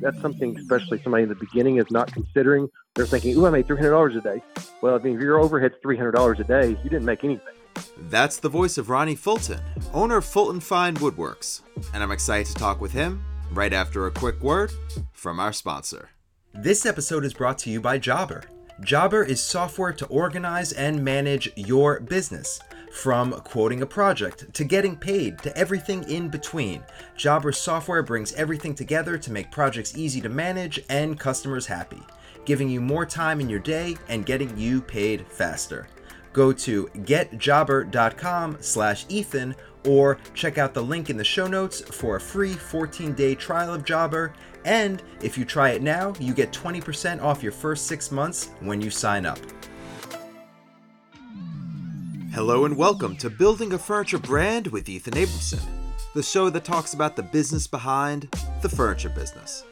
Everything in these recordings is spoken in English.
that's something, especially somebody in the beginning is not considering. They're thinking, "Ooh, I made three hundred dollars a day." Well, I mean, if your overhead's three hundred dollars a day, you didn't make anything. That's the voice of Ronnie Fulton, owner of Fulton Fine Woodworks, and I'm excited to talk with him right after a quick word from our sponsor. This episode is brought to you by Jobber. Jobber is software to organize and manage your business. From quoting a project to getting paid to everything in between, Jobber software brings everything together to make projects easy to manage and customers happy, giving you more time in your day and getting you paid faster. Go to getjobber.com slash Ethan or check out the link in the show notes for a free 14-day trial of Jobber. And if you try it now, you get 20% off your first six months when you sign up. Hello and welcome to Building a Furniture Brand with Ethan Abramson, the show that talks about the business behind the furniture business.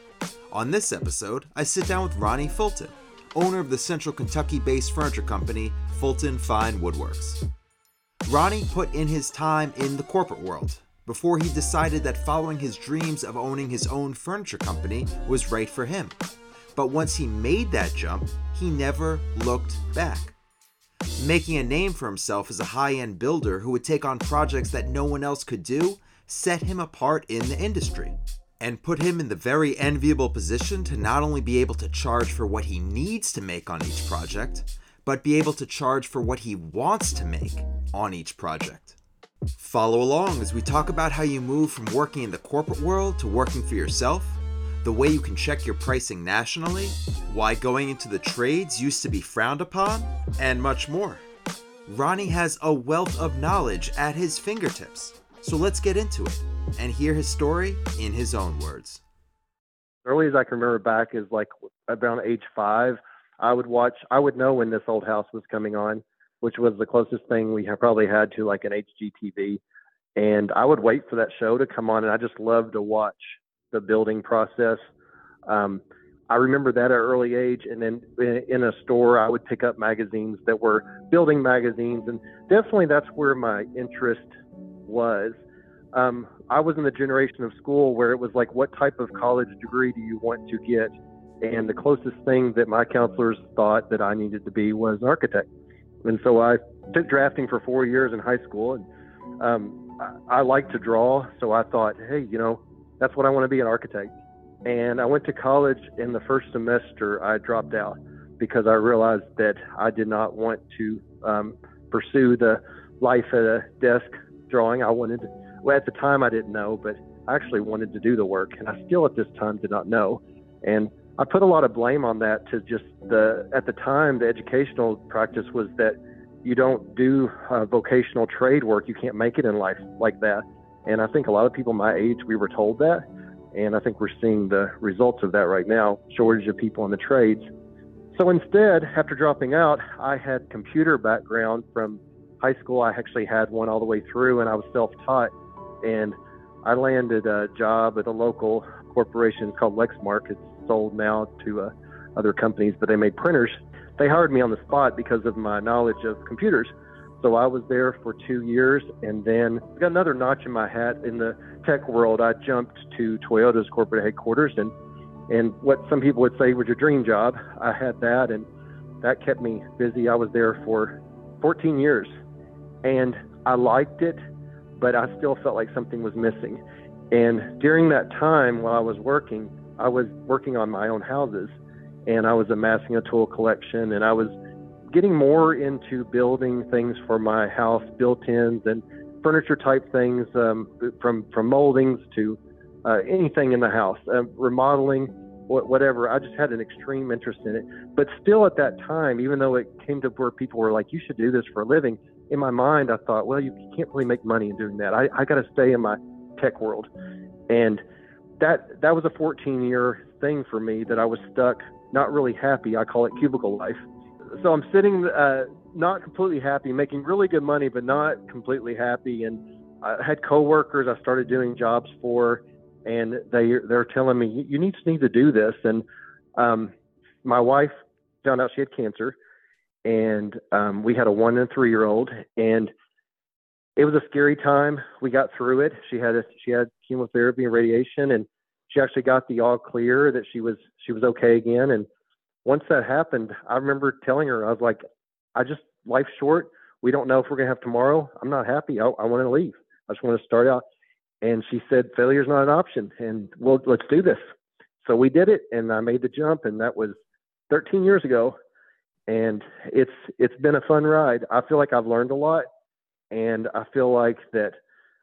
On this episode, I sit down with Ronnie Fulton, owner of the Central Kentucky based furniture company Fulton Fine Woodworks. Ronnie put in his time in the corporate world before he decided that following his dreams of owning his own furniture company was right for him. But once he made that jump, he never looked back making a name for himself as a high end builder who would take on projects that no one else could do, set him apart in the industry. And put him in the very enviable position to not only be able to charge for what he needs to make on each project, but be able to charge for what he wants to make on each project. Follow along as we talk about how you move from working in the corporate world to working for yourself the way you can check your pricing nationally, why going into the trades used to be frowned upon, and much more. Ronnie has a wealth of knowledge at his fingertips, so let's get into it and hear his story in his own words. Early as I can remember back is like around age five, I would watch, I would know when this old house was coming on, which was the closest thing we have probably had to like an HGTV. And I would wait for that show to come on, and I just loved to watch the building process. Um, I remember that at an early age, and then in a store, I would pick up magazines that were building magazines, and definitely that's where my interest was. Um, I was in the generation of school where it was like, what type of college degree do you want to get? And the closest thing that my counselors thought that I needed to be was an architect. And so I took drafting for four years in high school, and um, I, I like to draw, so I thought, hey, you know, that's what I want to be an architect. And I went to college in the first semester, I dropped out because I realized that I did not want to um, pursue the life at a desk drawing. I wanted to, well, at the time I didn't know, but I actually wanted to do the work. And I still at this time did not know. And I put a lot of blame on that to just the, at the time, the educational practice was that you don't do uh, vocational trade work. You can't make it in life like that. And I think a lot of people my age, we were told that. And I think we're seeing the results of that right now shortage of people in the trades. So instead, after dropping out, I had computer background from high school. I actually had one all the way through, and I was self taught. And I landed a job at a local corporation called Lexmark. It's sold now to uh, other companies, but they made printers. They hired me on the spot because of my knowledge of computers. So I was there for two years, and then got another notch in my hat in the tech world. I jumped to Toyota's corporate headquarters, and and what some people would say was your dream job. I had that, and that kept me busy. I was there for 14 years, and I liked it, but I still felt like something was missing. And during that time, while I was working, I was working on my own houses, and I was amassing a tool collection, and I was getting more into building things for my house, built-ins and furniture type things, um, from from moldings to uh, anything in the house, uh, remodeling, whatever. I just had an extreme interest in it. But still, at that time, even though it came to where people were like, "You should do this for a living," in my mind, I thought, "Well, you can't really make money in doing that. I, I got to stay in my tech world," and that that was a 14 year thing for me that I was stuck, not really happy. I call it cubicle life so I'm sitting uh, not completely happy, making really good money, but not completely happy. And I had coworkers I started doing jobs for, and they they're telling me you need to need to do this. And um, my wife found out she had cancer, and um, we had a one and three year old, and it was a scary time. We got through it. She had a, she had chemotherapy and radiation, and she actually got the all clear that she was she was okay again. And once that happened, I remember telling her I was like, I just life's short. We don't know if we're gonna have tomorrow. I'm not happy. I, I want to leave. I just want to start out. And she said, failure's not an option, and well, let's do this. So we did it, and I made the jump, and that was 13 years ago. And it's it's been a fun ride. I feel like I've learned a lot, and I feel like that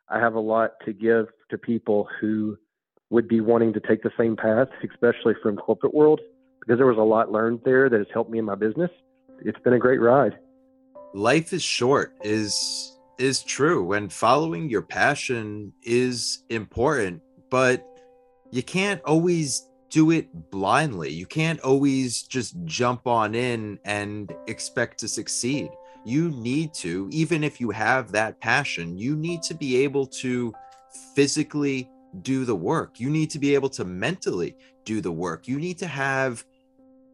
I have a lot to give to people who would be wanting to take the same path, especially from corporate world, because there was a lot learned there that has helped me in my business. It's been a great ride. Life is short is is true and following your passion is important, but you can't always do it blindly. You can't always just jump on in and expect to succeed. You need to, even if you have that passion, you need to be able to physically do the work. You need to be able to mentally do the work. You need to have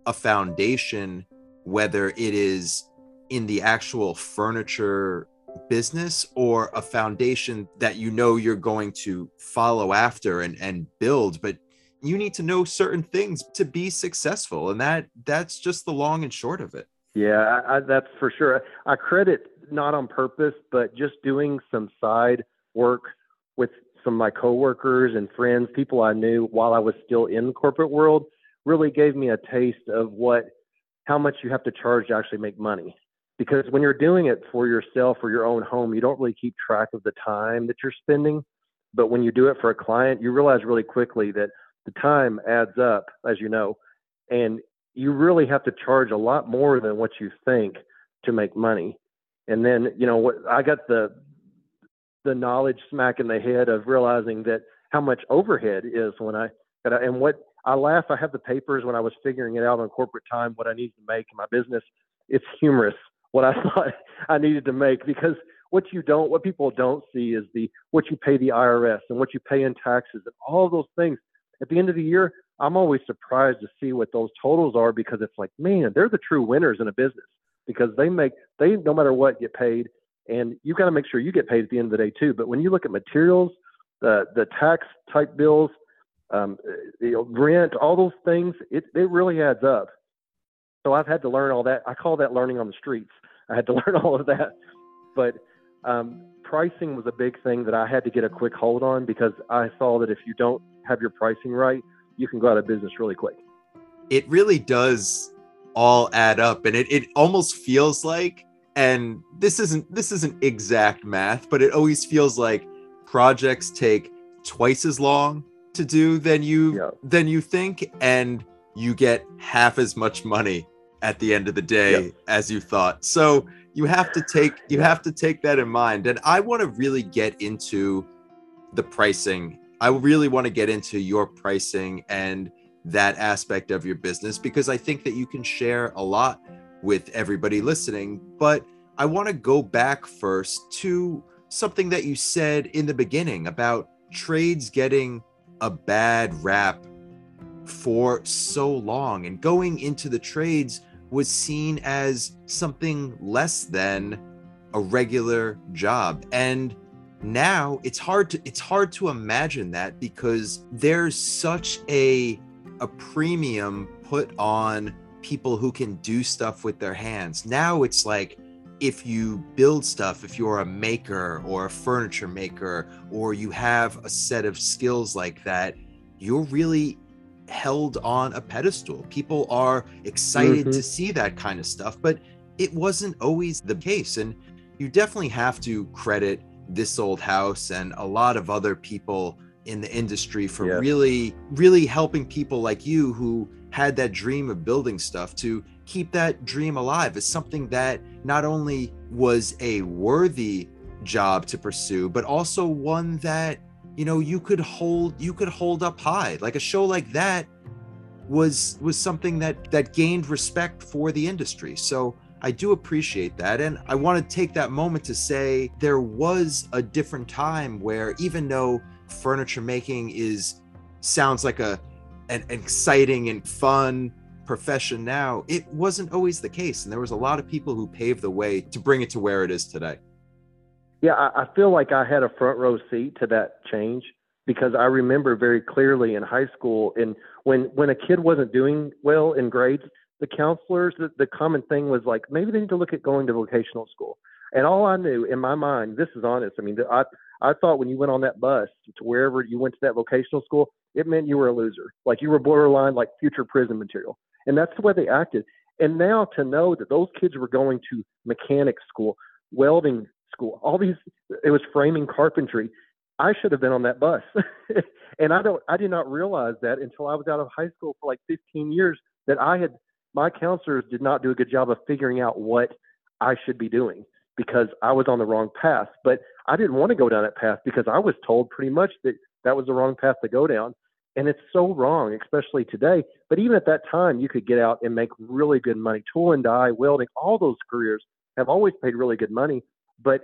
a foundation, whether it is in the actual furniture business or a foundation that you know you're going to follow after and, and build. But you need to know certain things to be successful. And that that's just the long and short of it. Yeah, I, that's for sure. I credit not on purpose, but just doing some side work with some of my coworkers and friends, people I knew while I was still in the corporate world, really gave me a taste of what how much you have to charge to actually make money. Because when you're doing it for yourself or your own home, you don't really keep track of the time that you're spending. But when you do it for a client, you realize really quickly that the time adds up, as you know, and you really have to charge a lot more than what you think to make money. And then, you know, what I got the the knowledge smack in the head of realizing that how much overhead is when I and what I laugh. I have the papers when I was figuring it out on corporate time what I needed to make in my business. It's humorous what I thought I needed to make because what you don't, what people don't see is the what you pay the IRS and what you pay in taxes and all those things. At the end of the year, I'm always surprised to see what those totals are because it's like, man, they're the true winners in a business because they make they no matter what get paid and you got to make sure you get paid at the end of the day too. But when you look at materials, the the tax type bills, um, rent, all those things, it it really adds up. So I've had to learn all that. I call that learning on the streets. I had to learn all of that, but um, pricing was a big thing that I had to get a quick hold on because I saw that if you don't have your pricing right, you can go out of business really quick. It really does all add up, and it it almost feels like and this isn't this isn't exact math but it always feels like projects take twice as long to do than you yeah. than you think and you get half as much money at the end of the day yeah. as you thought so you have to take you have to take that in mind and i want to really get into the pricing i really want to get into your pricing and that aspect of your business because i think that you can share a lot with everybody listening. But I want to go back first to something that you said in the beginning about trades getting a bad rap for so long and going into the trades was seen as something less than a regular job and now it's hard to it's hard to imagine that because there's such a a premium put on people who can do stuff with their hands. Now it's like if you build stuff, if you're a maker or a furniture maker, or you have a set of skills like that, you're really held on a pedestal. People are excited mm-hmm. to see that kind of stuff, but it wasn't always the case. And you definitely have to credit this old house and a lot of other people in the industry for yeah. really, really helping people like you who had that dream of building stuff to keep that dream alive is something that not only was a worthy job to pursue but also one that you know you could hold you could hold up high like a show like that was was something that that gained respect for the industry so I do appreciate that. And I want to take that moment to say there was a different time where even though furniture making is sounds like a an exciting and fun profession now, it wasn't always the case. And there was a lot of people who paved the way to bring it to where it is today. Yeah, I, I feel like I had a front row seat to that change because I remember very clearly in high school and when when a kid wasn't doing well in grades, the counselors the, the common thing was like maybe they need to look at going to vocational school. And all I knew in my mind, this is honest. I mean, I I thought when you went on that bus to wherever you went to that vocational school, it meant you were a loser, like you were borderline like future prison material. And that's the way they acted. And now to know that those kids were going to mechanic school, welding school, all these, it was framing carpentry. I should have been on that bus. and I don't, I did not realize that until I was out of high school for like 15 years that I had, my counselors did not do a good job of figuring out what I should be doing because I was on the wrong path. But I didn't want to go down that path because I was told pretty much that that was the wrong path to go down. And it's so wrong, especially today. But even at that time, you could get out and make really good money. Tool and die, welding, all those careers have always paid really good money. But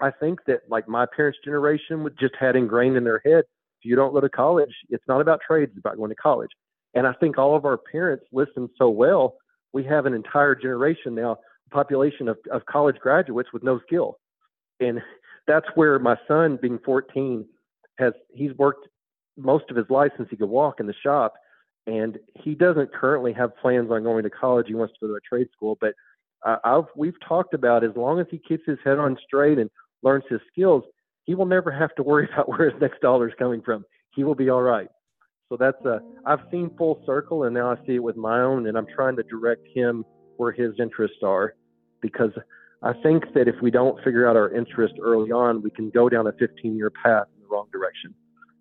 I think that like my parents' generation would just had ingrained in their head, if you don't go to college, it's not about trades, it's about going to college. And I think all of our parents listened so well, we have an entire generation now, population of, of college graduates with no skill. And that's where my son, being 14, has he's worked most of his life since he could walk in the shop, and he doesn't currently have plans on going to college. He wants to go to a trade school, but uh, I've we've talked about as long as he keeps his head on straight and learns his skills, he will never have to worry about where his next dollar is coming from. He will be all right. So that's uh, I've seen full circle, and now I see it with my own, and I'm trying to direct him where his interests are, because I think that if we don't figure out our interest early on, we can go down a 15-year path in the wrong direction.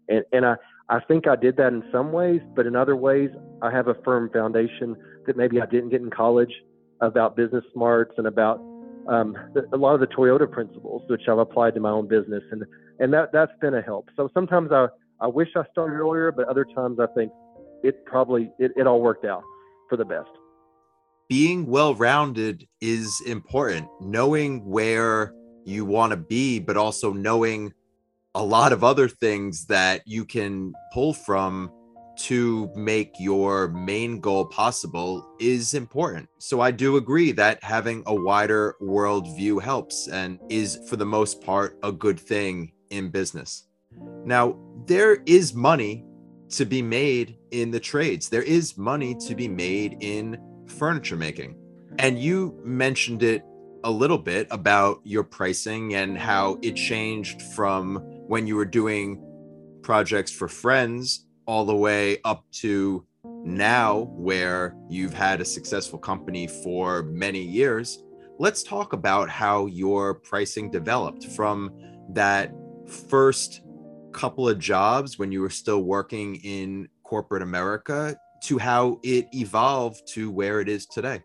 And and I I think I did that in some ways, but in other ways, I have a firm foundation that maybe I didn't get in college about business smarts and about um, a lot of the Toyota principles, which I've applied to my own business, and and that that's been a help. So sometimes I I wish I started earlier, but other times I think it probably it, it all worked out for the best. Being well-rounded is important. Knowing where you want to be, but also knowing a lot of other things that you can pull from to make your main goal possible is important. So I do agree that having a wider worldview helps and is, for the most part, a good thing in business. Now, there is money to be made in the trades, there is money to be made in furniture making. And you mentioned it a little bit about your pricing and how it changed from when you were doing projects for friends all the way up to now where you've had a successful company for many years let's talk about how your pricing developed from that first couple of jobs when you were still working in corporate america to how it evolved to where it is today.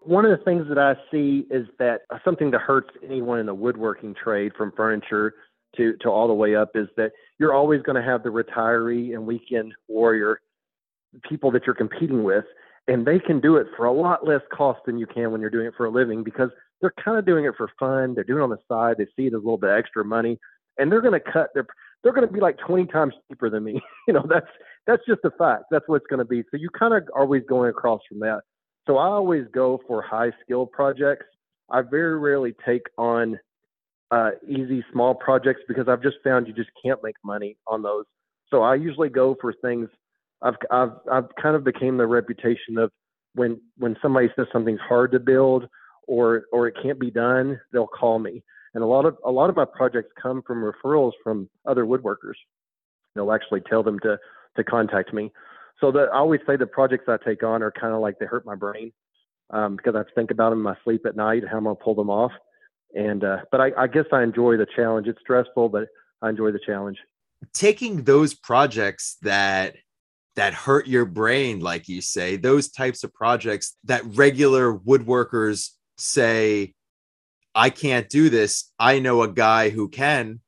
One of the things that I see is that something that hurts anyone in the woodworking trade from furniture to, to all the way up is that you're always going to have the retiree and weekend warrior people that you're competing with and they can do it for a lot less cost than you can when you're doing it for a living because they're kind of doing it for fun they're doing it on the side they see it as a little bit extra money and they're going to cut their they're going to be like 20 times cheaper than me you know that's that's just a fact that's what it's going to be so you kind of always going across from that so i always go for high skill projects i very rarely take on uh, easy small projects because I've just found you just can't make money on those. So I usually go for things. I've I've I've kind of became the reputation of when when somebody says something's hard to build or or it can't be done, they'll call me. And a lot of a lot of my projects come from referrals from other woodworkers. They'll actually tell them to to contact me. So that I always say the projects I take on are kind of like they hurt my brain um, because I think about them in my sleep at night how I'm gonna pull them off and uh, but I, I guess I enjoy the challenge. It's stressful, but I enjoy the challenge. Taking those projects that that hurt your brain, like you say, those types of projects that regular woodworkers say, I can't do this. I know a guy who can.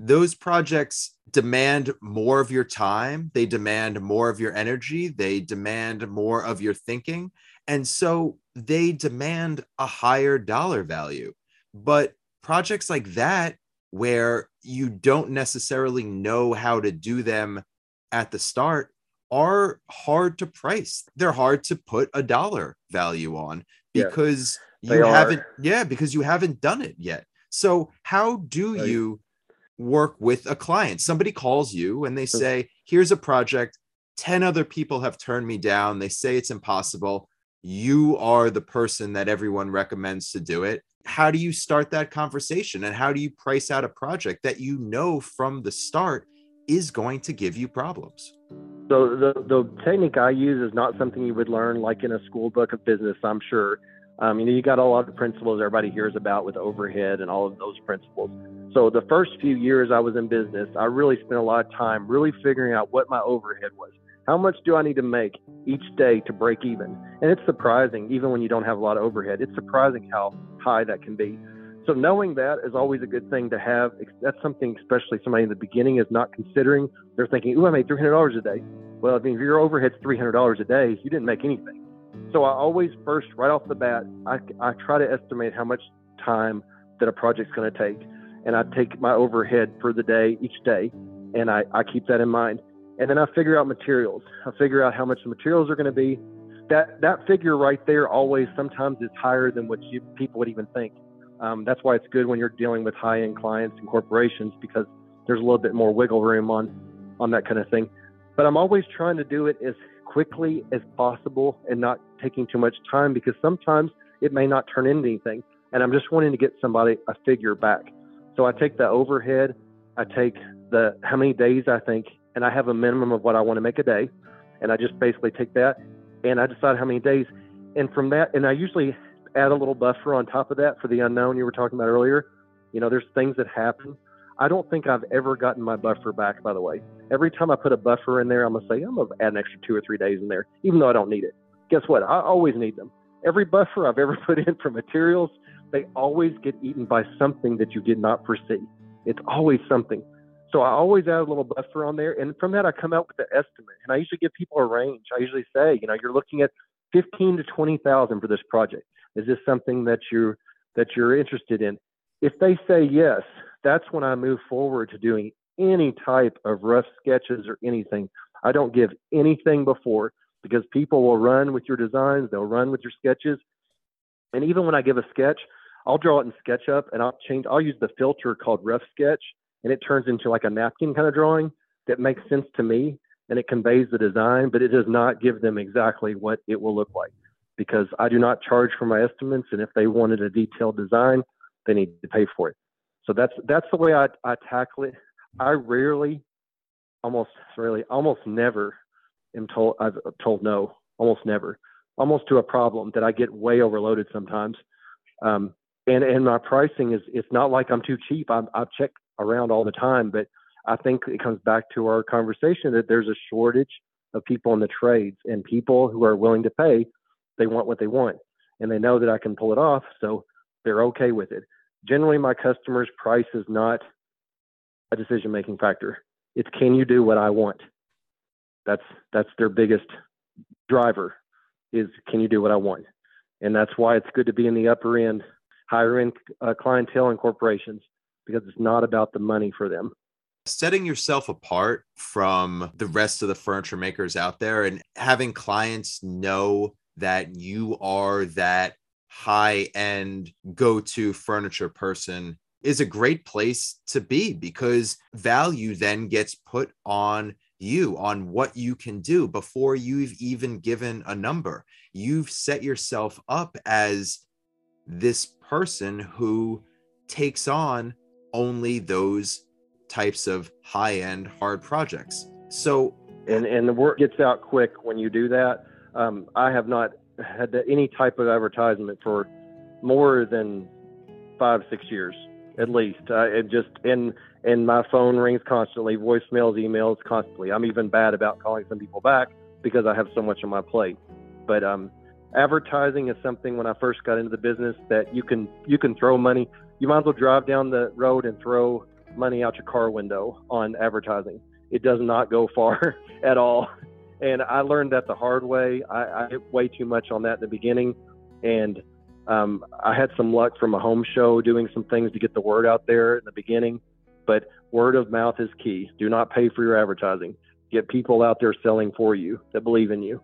Those projects demand more of your time. They demand more of your energy. They demand more of your thinking. And so they demand a higher dollar value. But projects like that, where you don't necessarily know how to do them at the start, are hard to price. They're hard to put a dollar value on because yeah, you haven't, yeah, because you haven't done it yet. So, how do right. you work with a client. Somebody calls you and they say, Here's a project. 10 other people have turned me down. They say it's impossible. You are the person that everyone recommends to do it. How do you start that conversation? And how do you price out a project that you know from the start is going to give you problems? So, the, the technique I use is not something you would learn like in a school book of business, I'm sure. Um, you know, you got a lot of the principles everybody hears about with overhead and all of those principles. So the first few years I was in business, I really spent a lot of time really figuring out what my overhead was. How much do I need to make each day to break even? And it's surprising, even when you don't have a lot of overhead, it's surprising how high that can be. So knowing that is always a good thing to have. That's something, especially somebody in the beginning is not considering. They're thinking, "Ooh, I made $300 a day." Well, I mean, if your overhead's $300 a day, you didn't make anything. So I always first, right off the bat, I, I try to estimate how much time that a project's going to take, and I take my overhead for the day each day, and I, I keep that in mind. And then I figure out materials. I figure out how much the materials are going to be. That that figure right there always sometimes is higher than what you, people would even think. Um, that's why it's good when you're dealing with high-end clients and corporations because there's a little bit more wiggle room on on that kind of thing. But I'm always trying to do it as quickly as possible and not taking too much time because sometimes it may not turn into anything. And I'm just wanting to get somebody a figure back. So I take the overhead, I take the how many days I think, and I have a minimum of what I want to make a day. And I just basically take that and I decide how many days. And from that, and I usually add a little buffer on top of that for the unknown you were talking about earlier. You know, there's things that happen. I don't think I've ever gotten my buffer back, by the way. Every time I put a buffer in there, I'm going to say, I'm going to add an extra two or three days in there, even though I don't need it. Guess what? I always need them. Every buffer I've ever put in for materials, they always get eaten by something that you did not foresee. It's always something. So I always add a little buffer on there. And from that, I come out with the estimate. And I usually give people a range. I usually say, you know, you're looking at 15 to 20,000 for this project. Is this something that you're, that you're interested in? If they say yes, that's when I move forward to doing any type of rough sketches or anything. I don't give anything before because people will run with your designs, they'll run with your sketches. And even when I give a sketch, I'll draw it in SketchUp and I'll change, I'll use the filter called Rough Sketch and it turns into like a napkin kind of drawing that makes sense to me and it conveys the design, but it does not give them exactly what it will look like because I do not charge for my estimates. And if they wanted a detailed design, they need to pay for it. So that's that's the way I, I tackle it. I rarely, almost really, almost never am told I've told no. Almost never. Almost to a problem that I get way overloaded sometimes. Um, and and my pricing is it's not like I'm too cheap. I I check around all the time, but I think it comes back to our conversation that there's a shortage of people in the trades and people who are willing to pay. They want what they want, and they know that I can pull it off, so they're okay with it generally my customers' price is not a decision making factor. It's can you do what I want? That's that's their biggest driver is can you do what I want? And that's why it's good to be in the upper end, higher end uh, clientele and corporations because it's not about the money for them. Setting yourself apart from the rest of the furniture makers out there and having clients know that you are that high end go to furniture person is a great place to be because value then gets put on you on what you can do before you've even given a number. You've set yourself up as this person who takes on only those types of high end hard projects. So, and, and the work gets out quick when you do that. Um, I have not had any type of advertisement for more than five six years at least. Uh, it just and and my phone rings constantly, voicemails, emails constantly. I'm even bad about calling some people back because I have so much on my plate. But um, advertising is something when I first got into the business that you can you can throw money. You might as well drive down the road and throw money out your car window on advertising. It does not go far at all and I learned that the hard way. I, I hit way too much on that in the beginning, and um, I had some luck from a home show doing some things to get the word out there in the beginning. But word of mouth is key. Do not pay for your advertising. Get people out there selling for you that believe in you.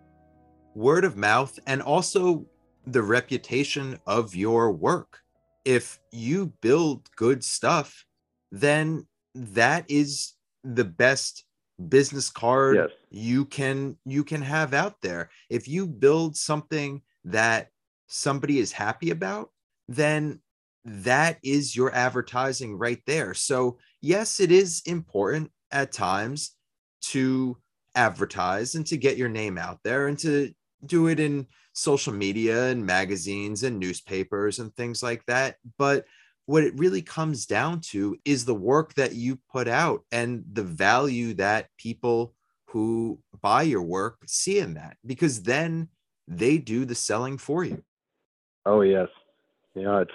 Word of mouth, and also the reputation of your work. If you build good stuff, then that is the best business card Yes. you can you can have out there. If you build something that somebody is happy about then that is your advertising right there. So yes it is important at times to advertise and to get your name out there and to do it in social media and magazines and newspapers and things like that. But what it really comes down to is the work that you put out and the value that people who buy your work see in that because then they do the selling for you Oh yes, yeah. It's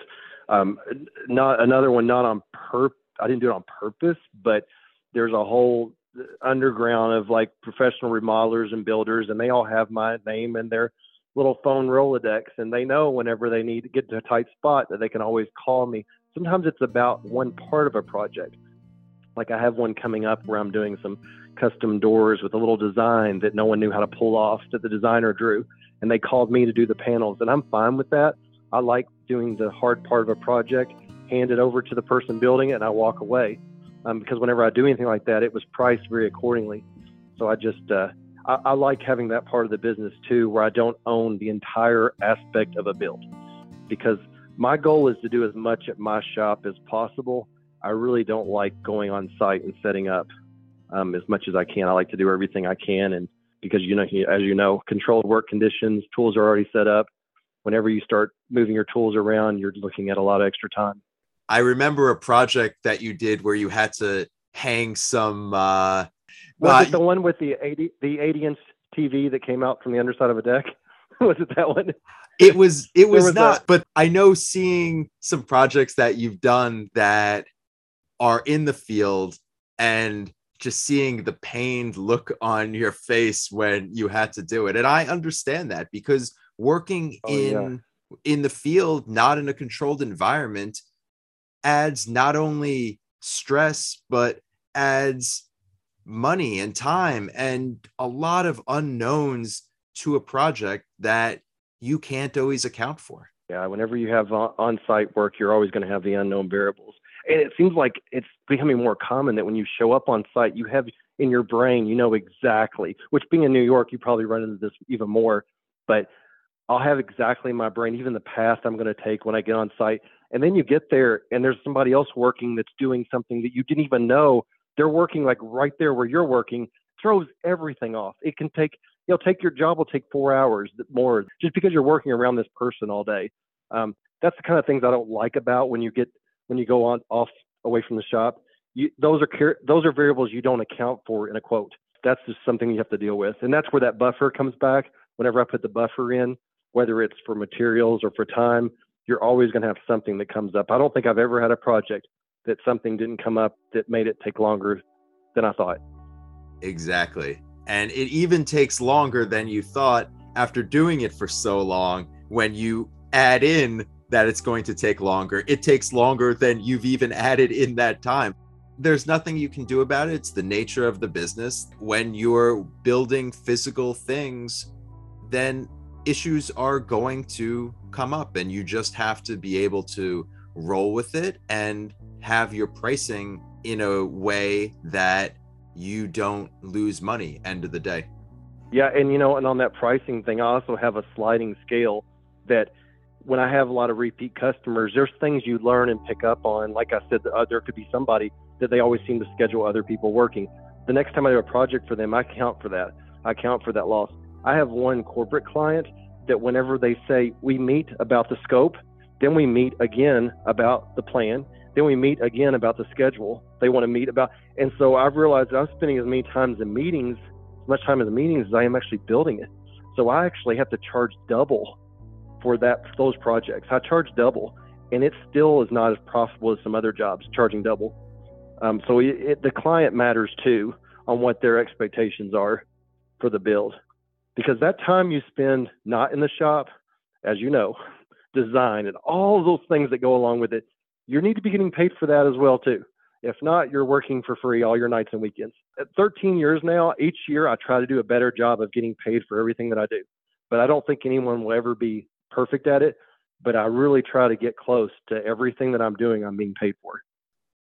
um, not another one. Not on purpose. I didn't do it on purpose, but there's a whole underground of like professional remodelers and builders, and they all have my name and their little phone Rolodex, and they know whenever they need to get to a tight spot that they can always call me. Sometimes it's about one part of a project. Like I have one coming up where I'm doing some custom doors with a little design that no one knew how to pull off that the designer drew and they called me to do the panels and i'm fine with that. I like doing the hard part of a project hand it over to the person building it and i walk away. Um, because whenever i do anything like that it was priced very accordingly. So i just uh, I, I like having that part of the business too where i don't own the entire aspect of a build. Because my goal is to do as much at my shop as possible i really don't like going on site and setting up um, as much as i can i like to do everything i can and because you know, as you know, controlled work conditions, tools are already set up. Whenever you start moving your tools around, you're looking at a lot of extra time. I remember a project that you did where you had to hang some. Uh, Was uh, it the one with the 80 the 80 inch TV that came out from the underside of a deck? was it that one? It was it was, was not that- but i know seeing some projects that you've done that are in the field and just seeing the pained look on your face when you had to do it and i understand that because working Oh, yeah. in in the field not in a controlled environment adds not only stress but adds money and time and a lot of unknowns to a project that you can't always account for. Yeah, whenever you have uh, on site work, you're always going to have the unknown variables. And it seems like it's becoming more common that when you show up on site, you have in your brain, you know exactly, which being in New York, you probably run into this even more, but I'll have exactly in my brain, even the path I'm going to take when I get on site. And then you get there and there's somebody else working that's doing something that you didn't even know. They're working like right there where you're working, throws everything off. It can take, you know, take your job will take four hours more just because you're working around this person all day. Um, that's the kind of things I don't like about when you get when you go on off away from the shop. You, those are those are variables you don't account for in a quote. That's just something you have to deal with, and that's where that buffer comes back. Whenever I put the buffer in, whether it's for materials or for time, you're always going to have something that comes up. I don't think I've ever had a project that something didn't come up that made it take longer than I thought. Exactly. And it even takes longer than you thought after doing it for so long when you add in that it's going to take longer. It takes longer than you've even added in that time. There's nothing you can do about it. It's the nature of the business. When you're building physical things, then issues are going to come up, and you just have to be able to roll with it and have your pricing in a way that you don't lose money end of the day. Yeah, and you know, and on that pricing thing, I also have a sliding scale that when I have a lot of repeat customers, there's things you learn and pick up on. Like I said, uh, there could be somebody that they always seem to schedule other people working. The next time I do a project for them, I count for that. I count for that loss. I have one corporate client that whenever they say we meet about the scope, then we meet again about the plan, then we meet again about the schedule. They want to meet about, and so I've realized I'm spending as many times in meetings, as much time in the meetings as I am actually building it. So I actually have to charge double for that those projects. I charge double, and it still is not as profitable as some other jobs charging double. Um, so it, it, the client matters too on what their expectations are for the build, because that time you spend not in the shop, as you know, design and all those things that go along with it, you need to be getting paid for that as well too. If not, you're working for free all your nights and weekends. At 13 years now, each year I try to do a better job of getting paid for everything that I do. But I don't think anyone will ever be perfect at it. But I really try to get close to everything that I'm doing, I'm being paid for.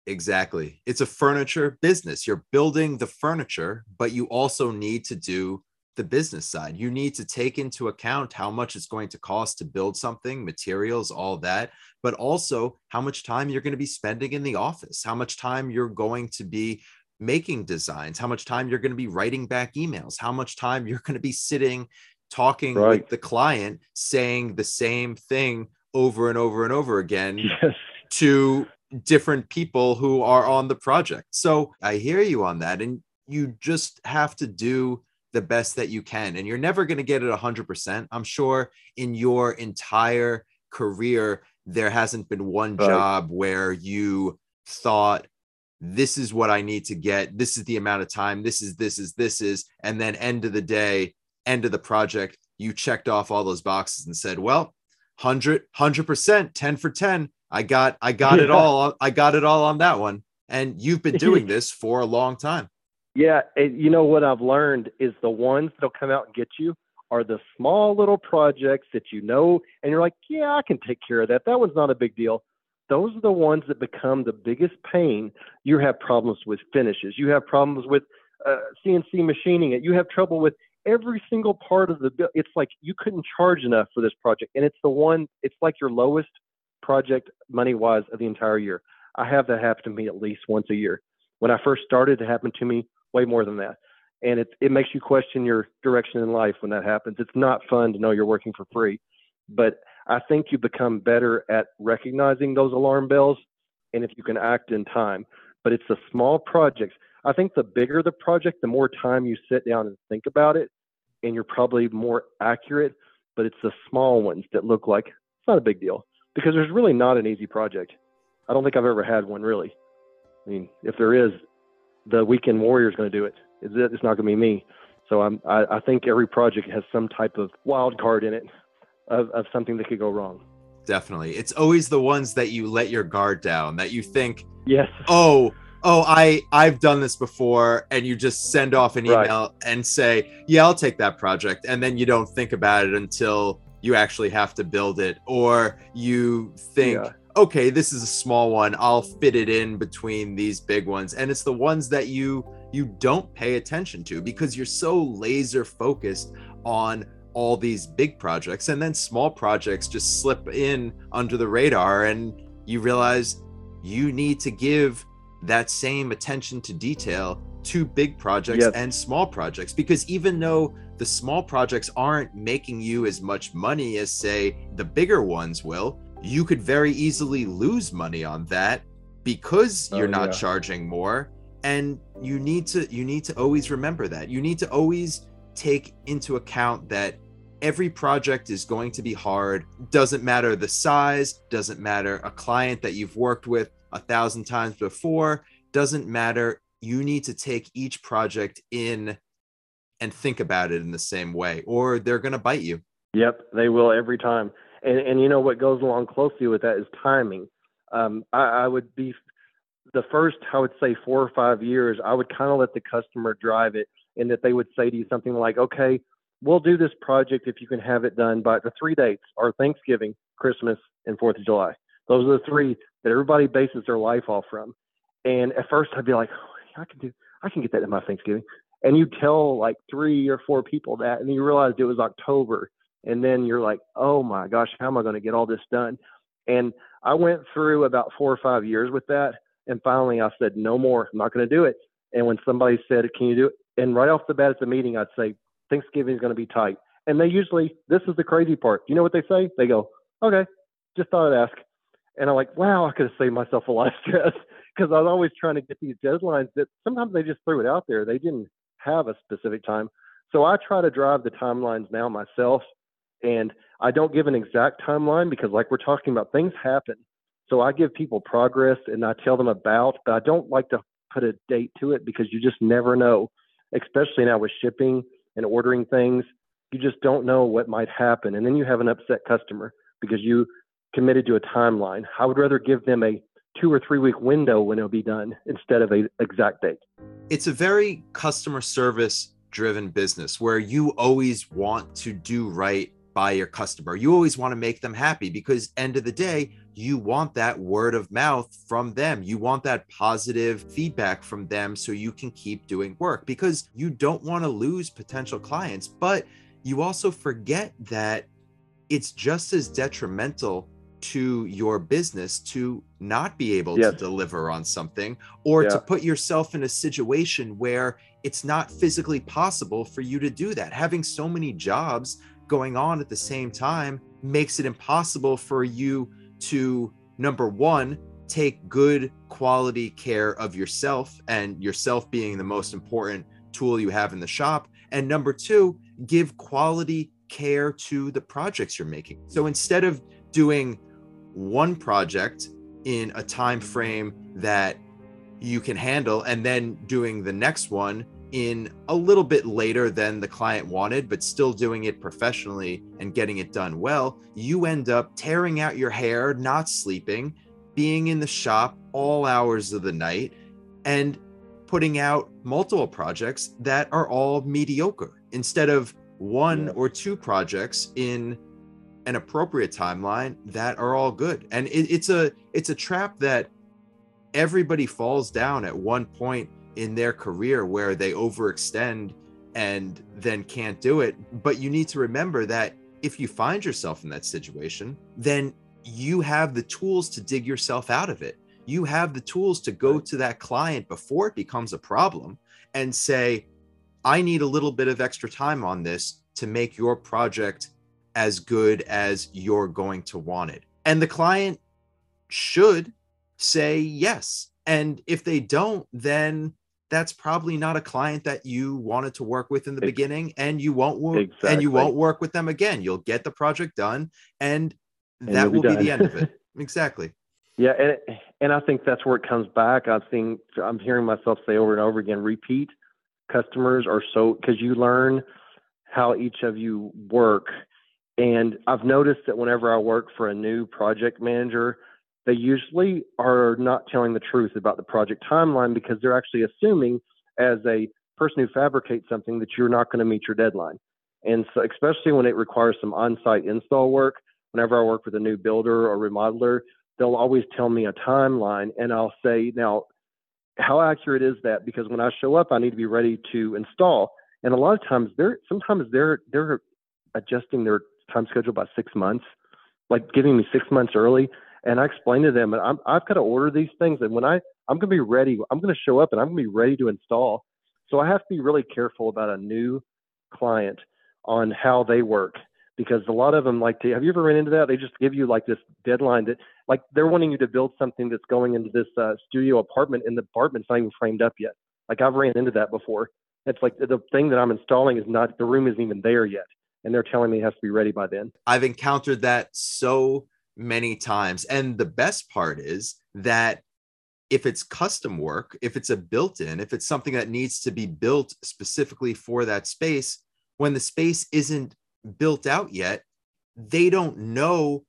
Exactly. It's a furniture business. You're building the furniture, but you also need to do the business side. You need to take into account how much it's going to cost to build something, materials, all that, but also how much time you're going to be spending in the office, how much time you're going to be making designs, how much time you're going to be writing back emails, how much time you're going to be sitting talking right. with the client saying the same thing over and over and over again yes. to different people who are on the project. So I hear you on that. And you just have to do the best that you can. And you're never going to get it 100%. I'm sure in your entire career, there hasn't been one right. job where you thought, this is what I need to get. This is the amount of time. This is, this is, this is. And then end of the day, end of the project, you checked off all those boxes and said, well, 100, 100%, 10 for 10. I got, I got yeah. it all. I got it all on that one. And you've been doing this for a long time. Yeah, and you know what I've learned is the ones that'll come out and get you are the small little projects that you know, and you're like, yeah, I can take care of that. That one's not a big deal. Those are the ones that become the biggest pain. You have problems with finishes. You have problems with uh, CNC machining it. You have trouble with every single part of the bill. It's like you couldn't charge enough for this project, and it's the one. It's like your lowest project money wise of the entire year. I have that happen to me at least once a year. When I first started, it happened to me way more than that. And it it makes you question your direction in life when that happens. It's not fun to know you're working for free, but I think you become better at recognizing those alarm bells, and if you can act in time. But it's the small projects. I think the bigger the project, the more time you sit down and think about it, and you're probably more accurate. But it's the small ones that look like it's not a big deal because there's really not an easy project. I don't think I've ever had one really. I mean, if there is, the weekend warrior is going to do it. It's, it's not going to be me. So I'm, I, I think every project has some type of wild card in it of, of something that could go wrong. Definitely. It's always the ones that you let your guard down that you think, yes, oh, oh, I I've done this before, and you just send off an email right. and say, yeah, I'll take that project, and then you don't think about it until you actually have to build it, or you think, yeah okay, this is a small one. I'll fit it in between these big ones. And it's the ones that you you don't pay attention to because you're so laser focused on all these big projects and then small projects just slip in under the radar and you realize you need to give that same attention to detail to big projects yep. and small projects because even though the small projects aren't making you as much money as say the bigger ones will you could very easily lose money on that because oh, you're oh, not yeah. charging more. And you need to you need to always remember that. You need to always take into account that every project is going to be hard. Doesn't matter the size doesn't matter a client that you've worked with a thousand times before doesn't matter. You need to take each project in and think about it in the same way or they're going to bite you. Yep they will every time and and you know what goes along closely with that is timing. Um, I, I would be the first, I would say four or five years, I would kind of let the customer drive it, and that they would say to you something like, "Okay, we'll do this project if you can have it done by the three dates are Thanksgiving, Christmas, and Fourth of July. Those are the three that everybody bases their life off from." And at first, I'd be like, oh, "I can do, I can get that in my Thanksgiving." And you tell like three or four people that, and you realized it was October, and then you're like, oh my gosh, how am I going to get all this done? And I went through about four or five years with that, and finally I said, no more, I'm not going to do it. And when somebody said, can you do it? And right off the bat at the meeting, I'd say, Thanksgiving is going to be tight. And they usually, this is the crazy part. You know what they say? They go, okay, just thought I'd ask. And I'm like, wow, I could have saved myself a lot of stress because I was always trying to get these deadlines that sometimes they just threw it out there. They didn't have a specific time. So I try to drive the timelines now myself and I don't give an exact timeline because, like we're talking about, things happen. So I give people progress and I tell them about, but I don't like to put a date to it because you just never know, especially now with shipping and ordering things. You just don't know what might happen. And then you have an upset customer because you committed to a timeline. I would rather give them a two or three week window when it'll be done instead of an exact date. It's a very customer service driven business where you always want to do right by your customer. You always want to make them happy because end of the day, you want that word of mouth from them. You want that positive feedback from them so you can keep doing work because you don't want to lose potential clients. But you also forget that it's just as detrimental to your business to not be able yes. to deliver on something or yeah. to put yourself in a situation where it's not physically possible for you to do that. Having so many jobs going on at the same time makes it impossible for you to, number one, take good quality care of yourself and yourself being the most important tool you have in the shop. And number two, give quality care to the projects you're making. So instead of doing one project in a time frame that you can handle and then doing the next one in a little bit later than the client wanted, but still doing it professionally and getting it done well, you end up tearing out your hair, not sleeping, being in the shop all hours of the night, and putting out multiple projects that are all mediocre instead of one yeah. or two projects in an appropriate timeline that are all good. And it, it's a it's a trap that everybody falls down at one point in their career where they overextend and then can't do it. But you need to remember that if you find yourself in that situation, then you have the tools to dig yourself out of it. You have the tools to go to that client before it becomes a problem and say, I need a little bit of extra time on this to make your project as good as you're going to want it. And the client should say yes. And if they don't, then that's probably not a client that you wanted to work with in the beginning and you won't work exactly. and you won't work with them again. You'll get the project done and, and that will be, be the end of it. Exactly. Yeah and and i think that's where it comes back. I think i'm hearing myself say over and over again repeat customers are so because you learn how each of you work. And i've noticed that whenever i work for a new project manager they usually are not telling the truth about the project timeline because they're actually assuming as a person who fabricates something that you're not going to meet your deadline. And so, especially when it requires some on site install work, whenever I work with a new builder or remodeler, they'll always tell me a timeline. And I'll say, now, how accurate is that? Because when I show up, I need to be ready to install. And a lot of times they're sometimes they're they're adjusting their time schedule by six months, like giving me six months early and I explained to them, I'm, I've got to order these things, and when I I'm going to be ready, I'm going to show up, and I'm going to be ready to install. So I have to be really careful about a new client on how they work because a lot of them like to. Have you ever run into that? They just give you like this deadline that like they're wanting you to build something that's going into this uh, studio apartment, and the apartment's not even framed up yet. Like I've ran into that before. It's like the thing that I'm installing is not the room isn't even there yet, and they're telling me it has to be ready by then. I've encountered that so many times. And the best part is that if it's custom work, if it's a built in, if it's something that needs to be built specifically for that space, when the space isn't built out yet, they don't know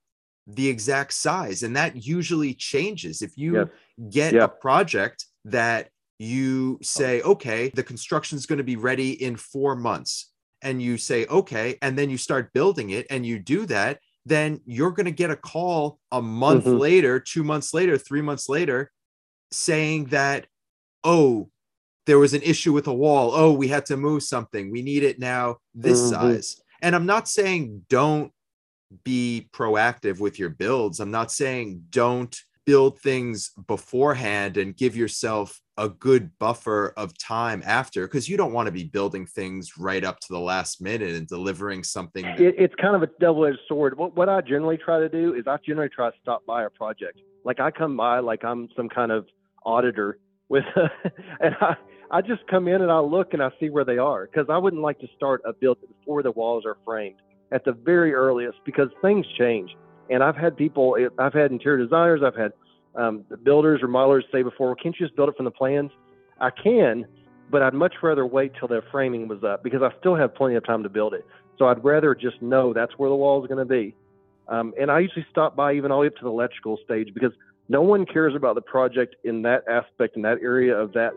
the exact size. And that usually changes. If you yep. get yep. a project that you say, okay, the construction is going to be ready in four months, and you say, okay, and then you start building it and you do that, then you're going to get a call a month mm-hmm. later, two months later, three months later, saying that, oh, there was an issue with a wall. Oh, we had to move something. We need it now this mm-hmm. size. And I'm not saying don't be proactive with your builds. I'm not saying don't build things beforehand and give yourself a good buffer of time after because you don't want to be building things right up to the last minute and delivering something that... it, it's kind of a double-edged sword. What, what i generally try to do is i generally try to stop by a project. Like i come by like i'm some kind of auditor with and i i just come in and i look and i see where they are because i wouldn't like to start a build before the walls are framed at the very earliest because things change and i've had people i've had interior designers i've had um, builders or modelers say before, well, can't you just build it from the plans? I can, but I'd much rather wait till the framing was up because I still have plenty of time to build it. So I'd rather just know that's where the wall is going to be. Um, and I usually stop by even all the way up to the electrical stage because no one cares about the project in that aspect, in that area of that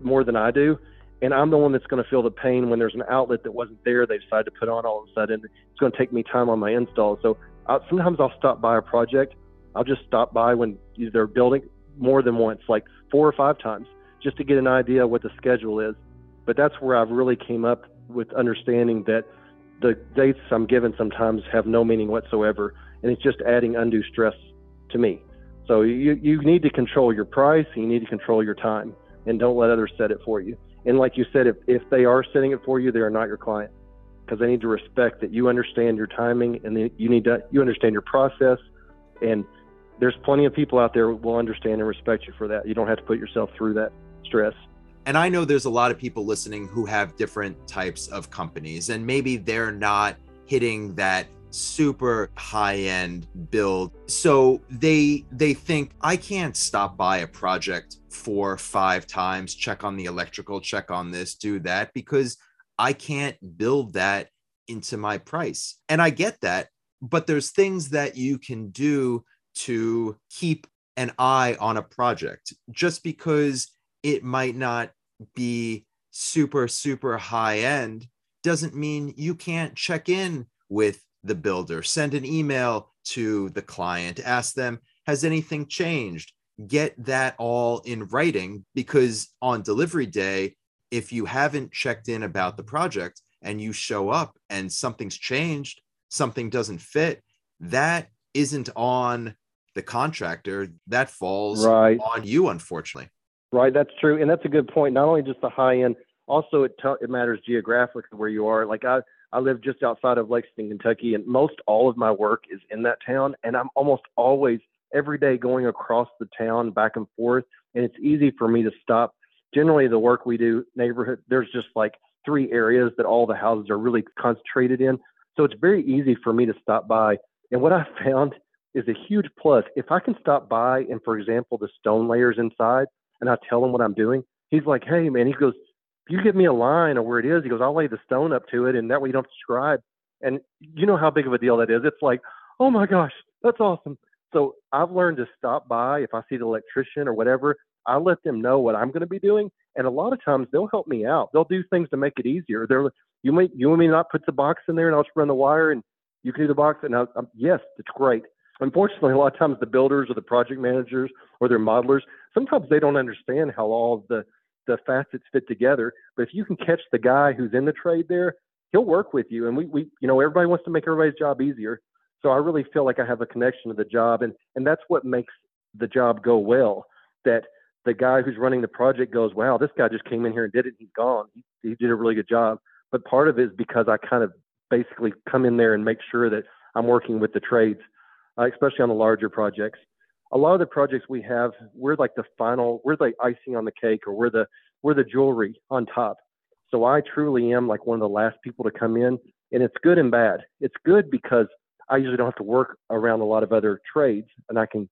more than I do. And I'm the one that's going to feel the pain when there's an outlet that wasn't there. They decide to put on all of a sudden. It's going to take me time on my install. So I, sometimes I'll stop by a project I'll just stop by when they're building more than once, like four or five times, just to get an idea what the schedule is. But that's where I've really came up with understanding that the dates I'm given sometimes have no meaning whatsoever, and it's just adding undue stress to me. So you you need to control your price, you need to control your time, and don't let others set it for you. And like you said, if if they are setting it for you, they are not your client because they need to respect that you understand your timing and you need to you understand your process. And there's plenty of people out there who will understand and respect you for that. You don't have to put yourself through that stress. And i know there's a lot of people listening who have different types of companies and maybe they're not hitting that super high end build. So they they think i can't stop by a project four five times check on the electrical check on this do that because I can't build that into my price. And I get that, but there's things that you can do to keep an eye on a project just because it might not be super, super high end doesn't mean you can't check in with the builder, send an email to the client, ask them, has anything changed? Get that all in writing because on delivery day, if you haven't checked in about the project and you show up and something's changed, something doesn't fit, that isn't on the contractor. That falls right. on you, unfortunately. Right, that's true, and that's a good point. Not only just the high end, also it t- it matters geographically where you are. Like I I live just outside of Lexington, Kentucky, and most all of my work is in that town, and I'm almost always every day going across the town back and forth, and it's easy for me to stop generally the work we do neighborhood there's just like three areas that all the houses are really concentrated in. So it's very easy for me to stop by. And what i found is a huge plus. If i can stop by and for example the stone layers inside and i tell him what i'm doing he's like hey man he goes you give me a line of where it is he goes i'll lay the stone up to it and that way you don't describe. And you know how big of a deal that is. It's like oh my gosh that's awesome. So I've learned to stop by if I see the electrician or whatever I let them know what I'm going to be doing, and a lot of times they'll help me out. They'll do things to make it easier. They're you may you want me not put the box in there, and I'll just run the wire, and you can do the box. And I, I'm, yes, it's great. Unfortunately, a lot of times the builders or the project managers or their modelers sometimes they don't understand how all the the facets fit together. But if you can catch the guy who's in the trade there, he'll work with you. And we we you know everybody wants to make everybody's job easier. So I really feel like I have a connection to the job, and and that's what makes the job go well. That the guy who's running the project goes, wow, this guy just came in here and did it. He's gone. He, he did a really good job. But part of it is because I kind of basically come in there and make sure that I'm working with the trades, uh, especially on the larger projects. A lot of the projects we have, we're like the final, we're like icing on the cake, or we're the we're the jewelry on top. So I truly am like one of the last people to come in, and it's good and bad. It's good because I usually don't have to work around a lot of other trades, and I can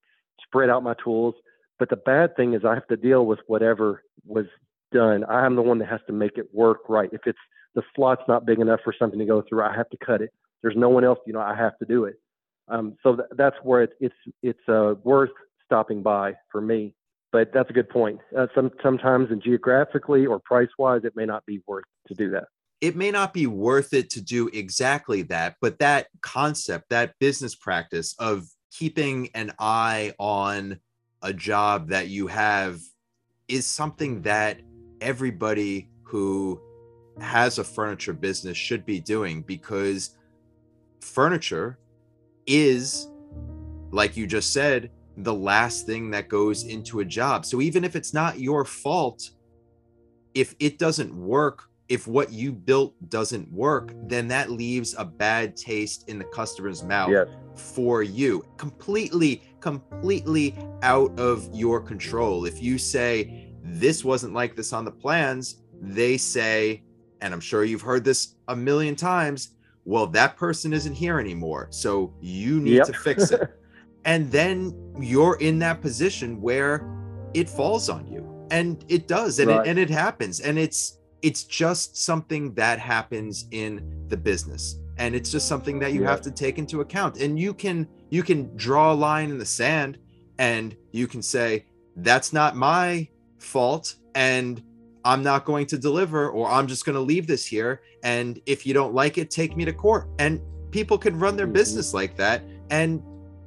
spread out my tools but the bad thing is I have to deal with whatever was done. I am the one that has to make it work right. If it's the slot's not big enough for something to go through, I have to cut it. There's no one else, you know, I have to do it. Um, so th- that's where it, it's it's uh, worth stopping by for me. But that's a good point. Uh, some sometimes, and geographically or price wise, it may not be worth to do that. It may not be worth it to do exactly that, but that concept, that business practice of keeping an eye on a job that you have is something that everybody who has a furniture business should be doing because furniture is like you just said the last thing that goes into a job. So even if it's not your fault if it doesn't work if what you built doesn't work, then that leaves a bad taste in the customer's mouth yes. for you. Completely, completely out of your control. If you say, this wasn't like this on the plans, they say, and I'm sure you've heard this a million times, well, that person isn't here anymore. So you need yep. to fix it. and then you're in that position where it falls on you. And it does, and right. it and it happens. And it's it's just something that happens in the business and it's just something that you yeah. have to take into account and you can you can draw a line in the sand and you can say that's not my fault and i'm not going to deliver or i'm just going to leave this here and if you don't like it take me to court and people can run their mm-hmm. business like that and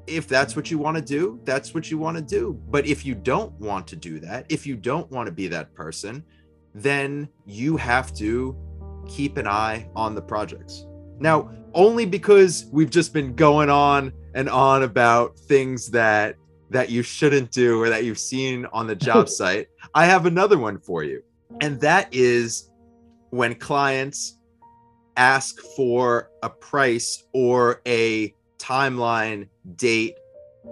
if that's what you want to do, that's what you want to do. But if you don't want to do that, if you don't want to be that person, then you have to keep an eye on the projects. Now, only because we've just been going on and on about things that that you shouldn't do or that you've seen on the job site, I have another one for you. And that is when clients ask for a price or a timeline date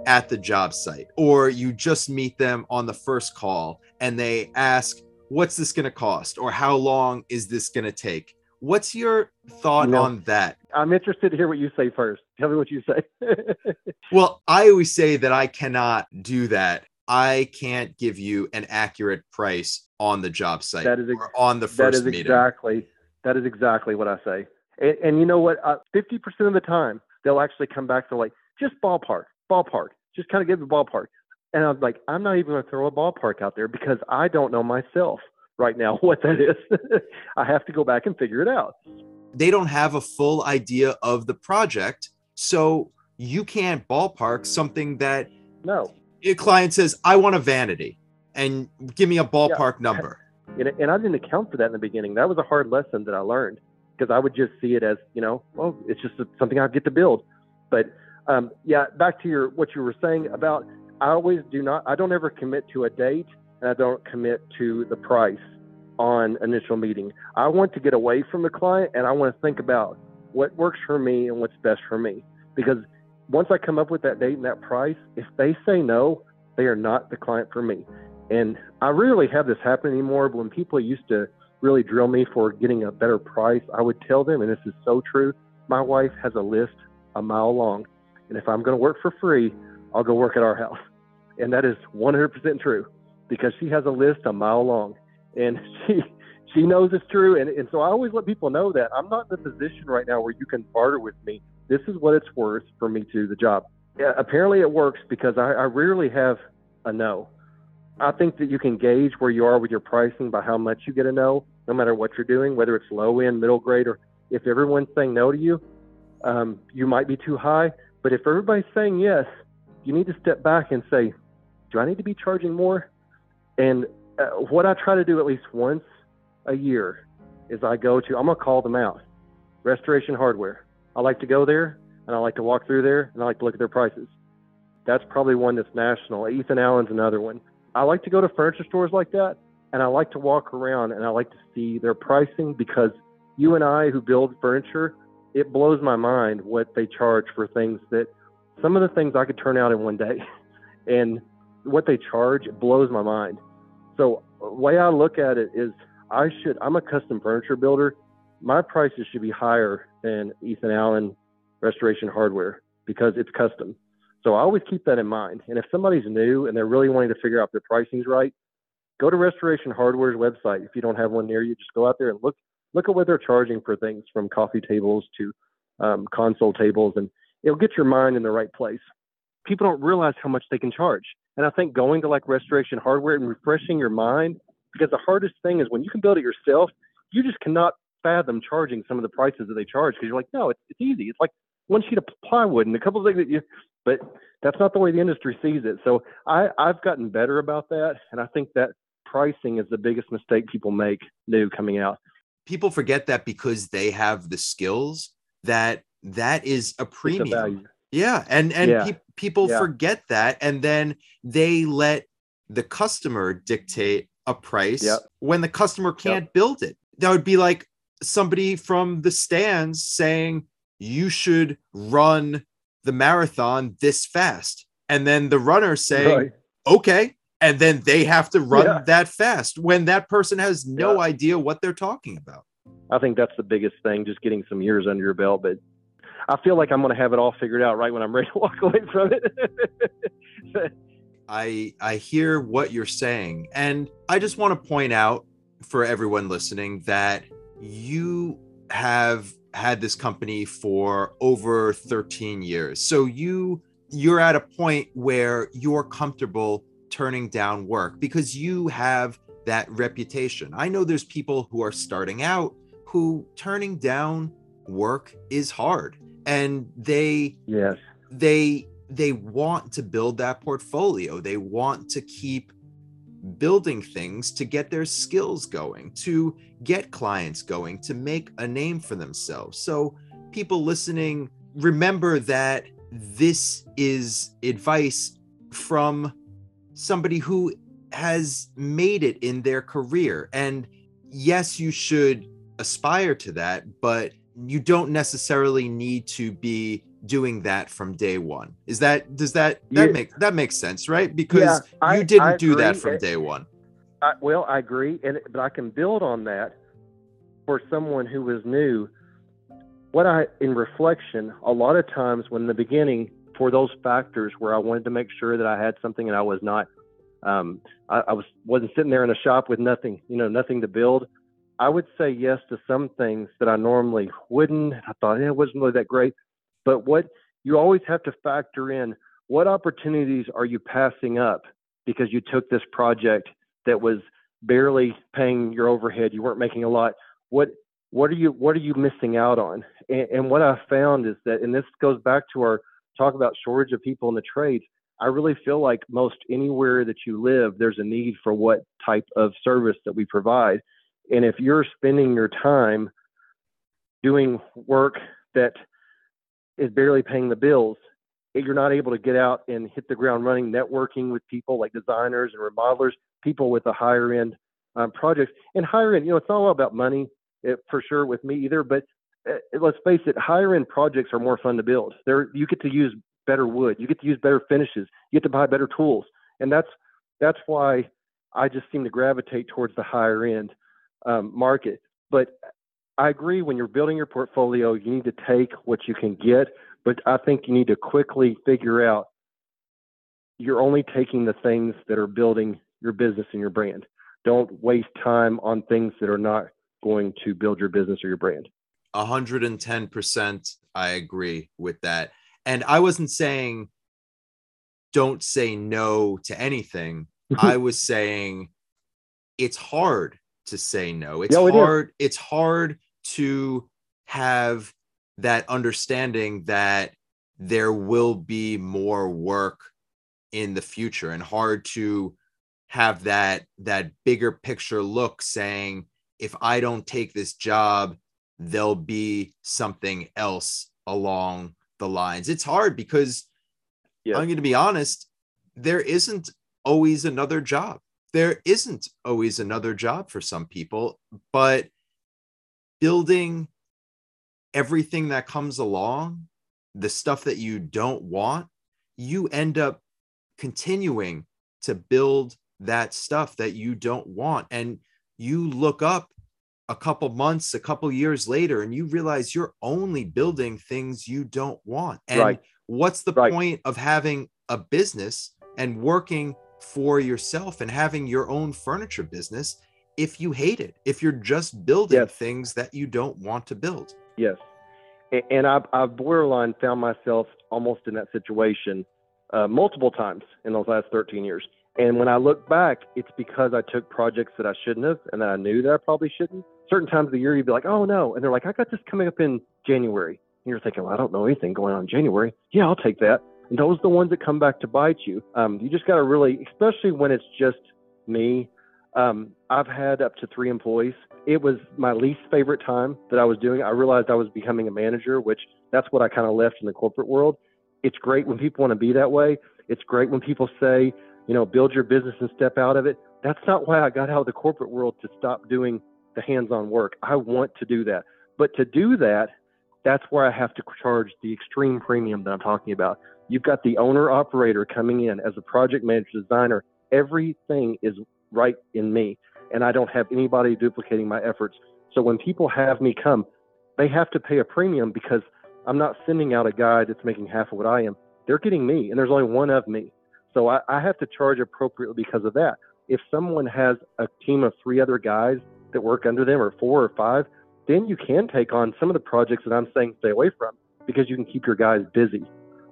at the job site, or you just meet them on the first call and they ask, What's this going to cost? or How long is this going to take? What's your thought no, on that? I'm interested to hear what you say first. Tell me what you say. well, I always say that I cannot do that. I can't give you an accurate price on the job site that is ex- on the first That is meeting. exactly that is exactly what I say. And, and you know what? Uh, fifty uh, percent of the time, they'll actually come back to like just ballpark, ballpark, just kind of give the ballpark. And I'm like, I'm not even going to throw a ballpark out there because I don't know myself right now what that is. I have to go back and figure it out. They don't have a full idea of the project, so you can't ballpark something that no a client says, "I want a vanity," and give me a ballpark yeah. number. And, and I didn't account for that in the beginning. That was a hard lesson that I learned because I would just see it as, you know, well, it's just something I get to build. But um, yeah, back to your what you were saying about I always do not I don't ever commit to a date and I don't commit to the price on initial meeting. I want to get away from the client and I want to think about what works for me and what's best for me. Because once I come up with that date and that price, if they say no, they are not the client for me. And I rarely have this happen anymore. But when people used to really drill me for getting a better price, I would tell them, and this is so true, my wife has a list a mile long. And if I'm going to work for free, I'll go work at our house. And that is 100% true because she has a list a mile long and she she knows it's true. And, and so I always let people know that I'm not in the position right now where you can barter with me. This is what it's worth for me to do the job. Yeah, apparently it works because I, I rarely have a no. I think that you can gauge where you are with your pricing by how much you get a no, no matter what you're doing, whether it's low end, middle grade, or if everyone's saying no to you, um, you might be too high. But if everybody's saying yes, you need to step back and say, do I need to be charging more? And uh, what I try to do at least once a year is I go to, I'm going to call them out, Restoration Hardware. I like to go there and I like to walk through there and I like to look at their prices. That's probably one that's national. Ethan Allen's another one. I like to go to furniture stores like that and I like to walk around and I like to see their pricing because you and I who build furniture, it blows my mind what they charge for things that some of the things I could turn out in one day. And what they charge it blows my mind. So way I look at it is I should I'm a custom furniture builder. My prices should be higher than Ethan Allen restoration hardware because it's custom. So I always keep that in mind. And if somebody's new and they're really wanting to figure out their pricing's right, go to Restoration Hardware's website. If you don't have one near you, just go out there and look look at what they're charging for things from coffee tables to um, console tables, and it'll get your mind in the right place. People don't realize how much they can charge. And I think going to like Restoration Hardware and refreshing your mind, because the hardest thing is when you can build it yourself, you just cannot fathom charging some of the prices that they charge because you're like, no, it's, it's easy. It's like one sheet of plywood and a couple of things that you, but that's not the way the industry sees it. So I, I've gotten better about that. And I think that pricing is the biggest mistake people make new coming out. People forget that because they have the skills that that is a premium. Yeah. And, and yeah. Pe- people yeah. forget that. And then they let the customer dictate a price yep. when the customer can't yep. build it. That would be like somebody from the stands saying, you should run the marathon this fast. And then the runner saying, right. okay. And then they have to run yeah. that fast when that person has no idea what they're talking about. I think that's the biggest thing, just getting some years under your belt. But I feel like I'm going to have it all figured out right when I'm ready to walk away from it. I I hear what you're saying, and I just want to point out for everyone listening that you have had this company for over 13 years. So you you're at a point where you're comfortable turning down work because you have that reputation. I know there's people who are starting out who turning down work is hard and they yes they they want to build that portfolio. They want to keep building things to get their skills going, to get clients going, to make a name for themselves. So, people listening, remember that this is advice from somebody who has made it in their career. And yes, you should aspire to that, but you don't necessarily need to be doing that from day one. Is that does that that yeah. make that makes sense, right? Because yeah, I, you didn't do that from day one. I, well, I agree, and but I can build on that for someone who was new. What I, in reflection, a lot of times when in the beginning, for those factors where I wanted to make sure that I had something and I was not, um, I, I was wasn't sitting there in a shop with nothing, you know, nothing to build. I would say yes to some things that I normally wouldn't. I thought yeah, it wasn't really that great. But what you always have to factor in what opportunities are you passing up because you took this project that was barely paying your overhead, you weren't making a lot. What what are you what are you missing out on? And, and what I found is that, and this goes back to our talk about shortage of people in the trades. I really feel like most anywhere that you live, there's a need for what type of service that we provide. And if you're spending your time doing work that is barely paying the bills, you're not able to get out and hit the ground running, networking with people like designers and remodelers, people with a higher end um, projects. And higher end, you know, it's not all about money it, for sure with me either, but uh, let's face it, higher end projects are more fun to build. There, you get to use better wood, you get to use better finishes, you get to buy better tools, and that's that's why I just seem to gravitate towards the higher end um, market. But I agree when you're building your portfolio, you need to take what you can get, but I think you need to quickly figure out you're only taking the things that are building your business and your brand. Don't waste time on things that are not going to build your business or your brand. 110% I agree with that. And I wasn't saying don't say no to anything. I was saying it's hard to say no. It's hard. It's hard to have that understanding that there will be more work in the future and hard to have that that bigger picture look saying if I don't take this job there'll be something else along the lines. It's hard because yeah. I'm going to be honest, there isn't always another job there isn't always another job for some people, but building everything that comes along, the stuff that you don't want, you end up continuing to build that stuff that you don't want. And you look up a couple months, a couple years later, and you realize you're only building things you don't want. And right. what's the right. point of having a business and working for yourself and having your own furniture business if you hate it, if you're just building yes. things that you don't want to build. Yes. And I've, I've borderline found myself almost in that situation uh, multiple times in those last 13 years. And when I look back, it's because I took projects that I shouldn't have and that I knew that I probably shouldn't. Certain times of the year, you'd be like, oh no. And they're like, I got this coming up in January. And you're thinking, well, I don't know anything going on in January. Yeah, I'll take that. And those are the ones that come back to bite you. Um, you just got to really, especially when it's just me. Um, I've had up to three employees. It was my least favorite time that I was doing. I realized I was becoming a manager, which that's what I kind of left in the corporate world. It's great when people want to be that way. It's great when people say, you know, build your business and step out of it. That's not why I got out of the corporate world to stop doing the hands on work. I want to do that. But to do that, that's where I have to charge the extreme premium that I'm talking about. You've got the owner operator coming in as a project manager designer. Everything is right in me, and I don't have anybody duplicating my efforts. So when people have me come, they have to pay a premium because I'm not sending out a guy that's making half of what I am. They're getting me, and there's only one of me. So I, I have to charge appropriately because of that. If someone has a team of three other guys that work under them, or four or five, then you can take on some of the projects that I'm saying stay away from because you can keep your guys busy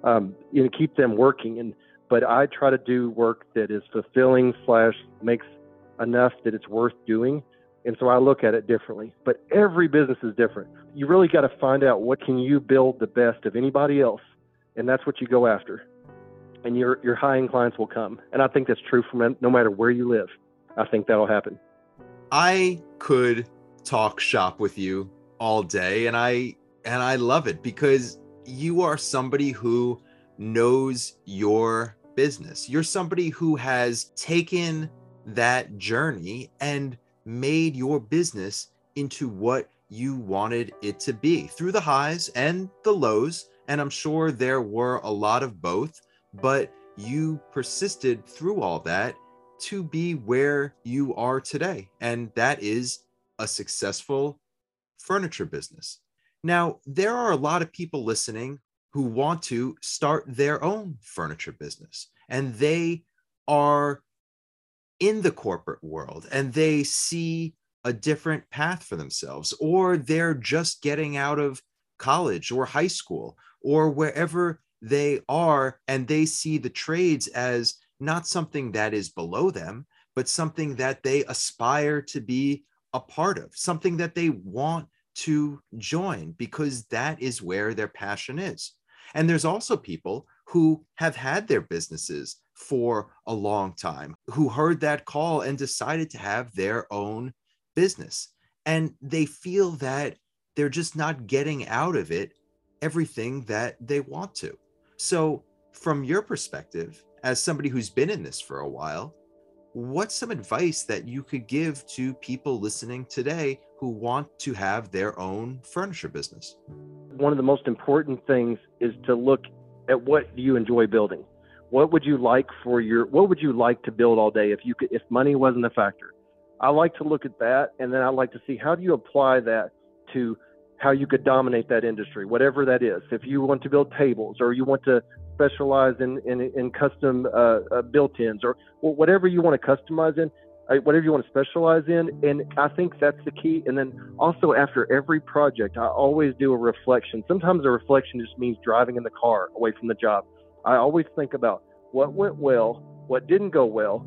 um, you know, keep them working. And but I try to do work that is fulfilling slash makes enough that it's worth doing. And so I look at it differently. But every business is different. You really got to find out what can you build the best of anybody else, and that's what you go after. and your your high end clients will come. And I think that's true from no matter where you live. I think that'll happen. I could talk shop with you all day and I and I love it because you are somebody who knows your business. You're somebody who has taken that journey and made your business into what you wanted it to be through the highs and the lows. And I'm sure there were a lot of both, but you persisted through all that to be where you are today. And that is a successful furniture business. Now, there are a lot of people listening who want to start their own furniture business, and they are in the corporate world and they see a different path for themselves, or they're just getting out of college or high school or wherever they are, and they see the trades as not something that is below them, but something that they aspire to be a part of, something that they want to join because that is where their passion is. And there's also people who have had their businesses for a long time, who heard that call and decided to have their own business. And they feel that they're just not getting out of it everything that they want to. So, from your perspective, as somebody who's been in this for a while, what's some advice that you could give to people listening today who want to have their own furniture business? One of the most important things is to look at what you enjoy building. What would you like for your what would you like to build all day if you could if money wasn't a factor? I like to look at that and then I like to see how do you apply that to how you could dominate that industry, whatever that is. If you want to build tables or you want to specialize in in, in custom uh, uh, built-ins or whatever you want to customize in, uh, whatever you want to specialize in. And I think that's the key. And then also after every project, I always do a reflection. Sometimes a reflection just means driving in the car away from the job. I always think about what went well, what didn't go well,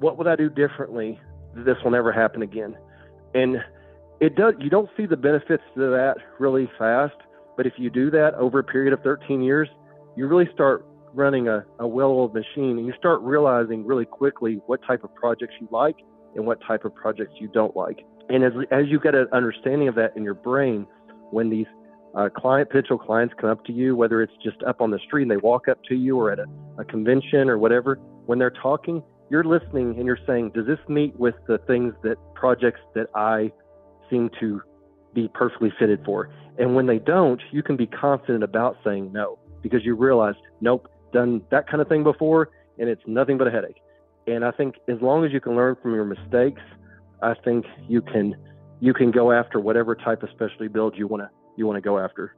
what would I do differently. This will never happen again. And it does. You don't see the benefits to that really fast, but if you do that over a period of 13 years, you really start running a, a well-oiled machine and you start realizing really quickly what type of projects you like and what type of projects you don't like. And as, as you get an understanding of that in your brain, when these uh, client potential clients come up to you, whether it's just up on the street and they walk up to you or at a, a convention or whatever, when they're talking, you're listening and you're saying, does this meet with the things that projects that I seem to be perfectly fitted for? And when they don't, you can be confident about saying no because you realize, nope, done that kind of thing before, and it's nothing but a headache. And I think as long as you can learn from your mistakes, I think you can you can go after whatever type of specialty build you want to you want to go after.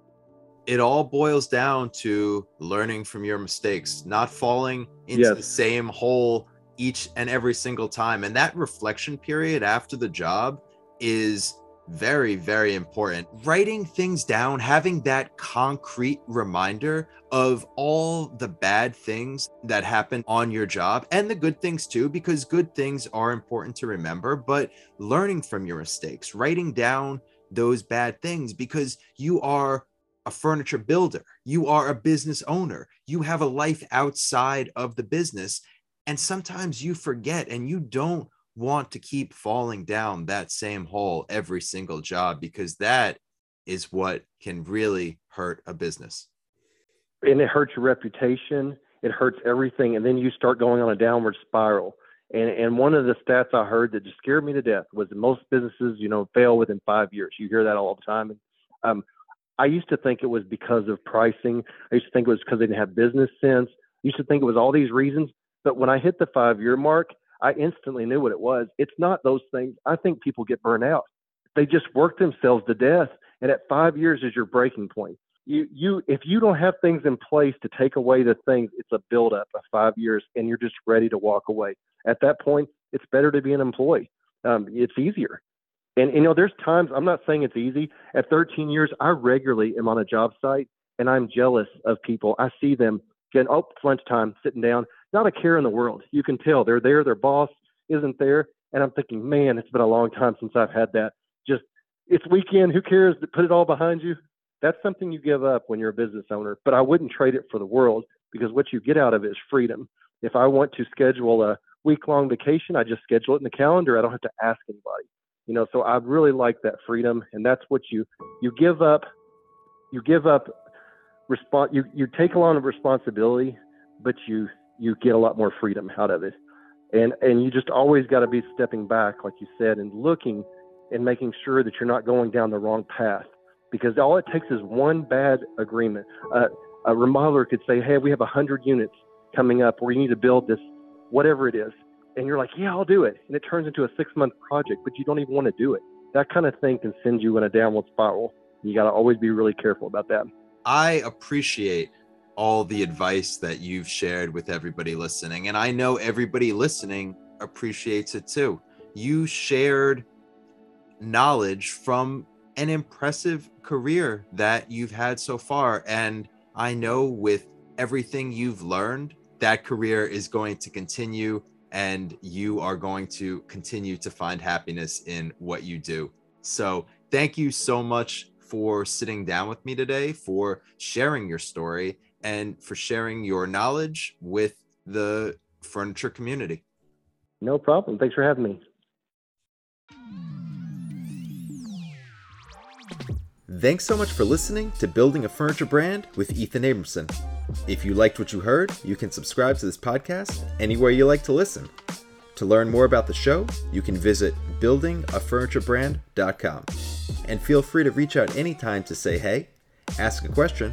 It all boils down to learning from your mistakes, not falling into yes. the same hole each and every single time. And that reflection period after the job is very, very important. Writing things down, having that concrete reminder of all the bad things that happen on your job and the good things too, because good things are important to remember, but learning from your mistakes, writing down those bad things because you are a furniture builder, you are a business owner, you have a life outside of the business. And sometimes you forget and you don't want to keep falling down that same hole every single job because that is what can really hurt a business. And it hurts your reputation, it hurts everything. And then you start going on a downward spiral. And, and one of the stats I heard that just scared me to death was that most businesses, you know, fail within five years. You hear that all the time. And, um, I used to think it was because of pricing. I used to think it was because they didn't have business sense. I used to think it was all these reasons. But when I hit the five year mark, I instantly knew what it was. It's not those things. I think people get burned out. They just work themselves to death. And at five years is your breaking point. You, you, if you don't have things in place to take away the things, it's a buildup of five years, and you're just ready to walk away. At that point, it's better to be an employee. Um, it's easier. And you know, there's times I'm not saying it's easy. At 13 years, I regularly am on a job site, and I'm jealous of people. I see them getting oh, it's lunchtime, sitting down not a care in the world. You can tell they're there, their boss isn't there. And I'm thinking, man, it's been a long time since I've had that. Just, it's weekend. Who cares? Put it all behind you. That's something you give up when you're a business owner. But I wouldn't trade it for the world because what you get out of it is freedom. If I want to schedule a week long vacation, I just schedule it in the calendar. I don't have to ask anybody. You know, so I really like that freedom, and that's what you you give up. You give up respond. You you take a lot of responsibility, but you you get a lot more freedom out of it, and and you just always got to be stepping back, like you said, and looking and making sure that you're not going down the wrong path, because all it takes is one bad agreement. Uh, a remodeler could say, "Hey, we have a hundred units coming up, where you need to build this, whatever it is," and you're like, "Yeah, I'll do it," and it turns into a six-month project, but you don't even want to do it. That kind of thing can send you in a downward spiral. You got to always be really careful about that. I appreciate all the advice that you've shared with everybody listening, and I know everybody listening appreciates it too. You shared knowledge from an impressive career that you've had so far. And I know with everything you've learned, that career is going to continue and you are going to continue to find happiness in what you do. So, thank you so much for sitting down with me today, for sharing your story, and for sharing your knowledge with the furniture community. No problem. Thanks for having me. Thanks so much for listening to Building a Furniture Brand with Ethan Abramson. If you liked what you heard, you can subscribe to this podcast anywhere you like to listen. To learn more about the show, you can visit buildingafurniturebrand.com. And feel free to reach out anytime to say hey, ask a question,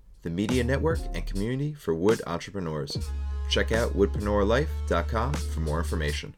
the media network and community for wood entrepreneurs. Check out woodpreneurlife.com for more information.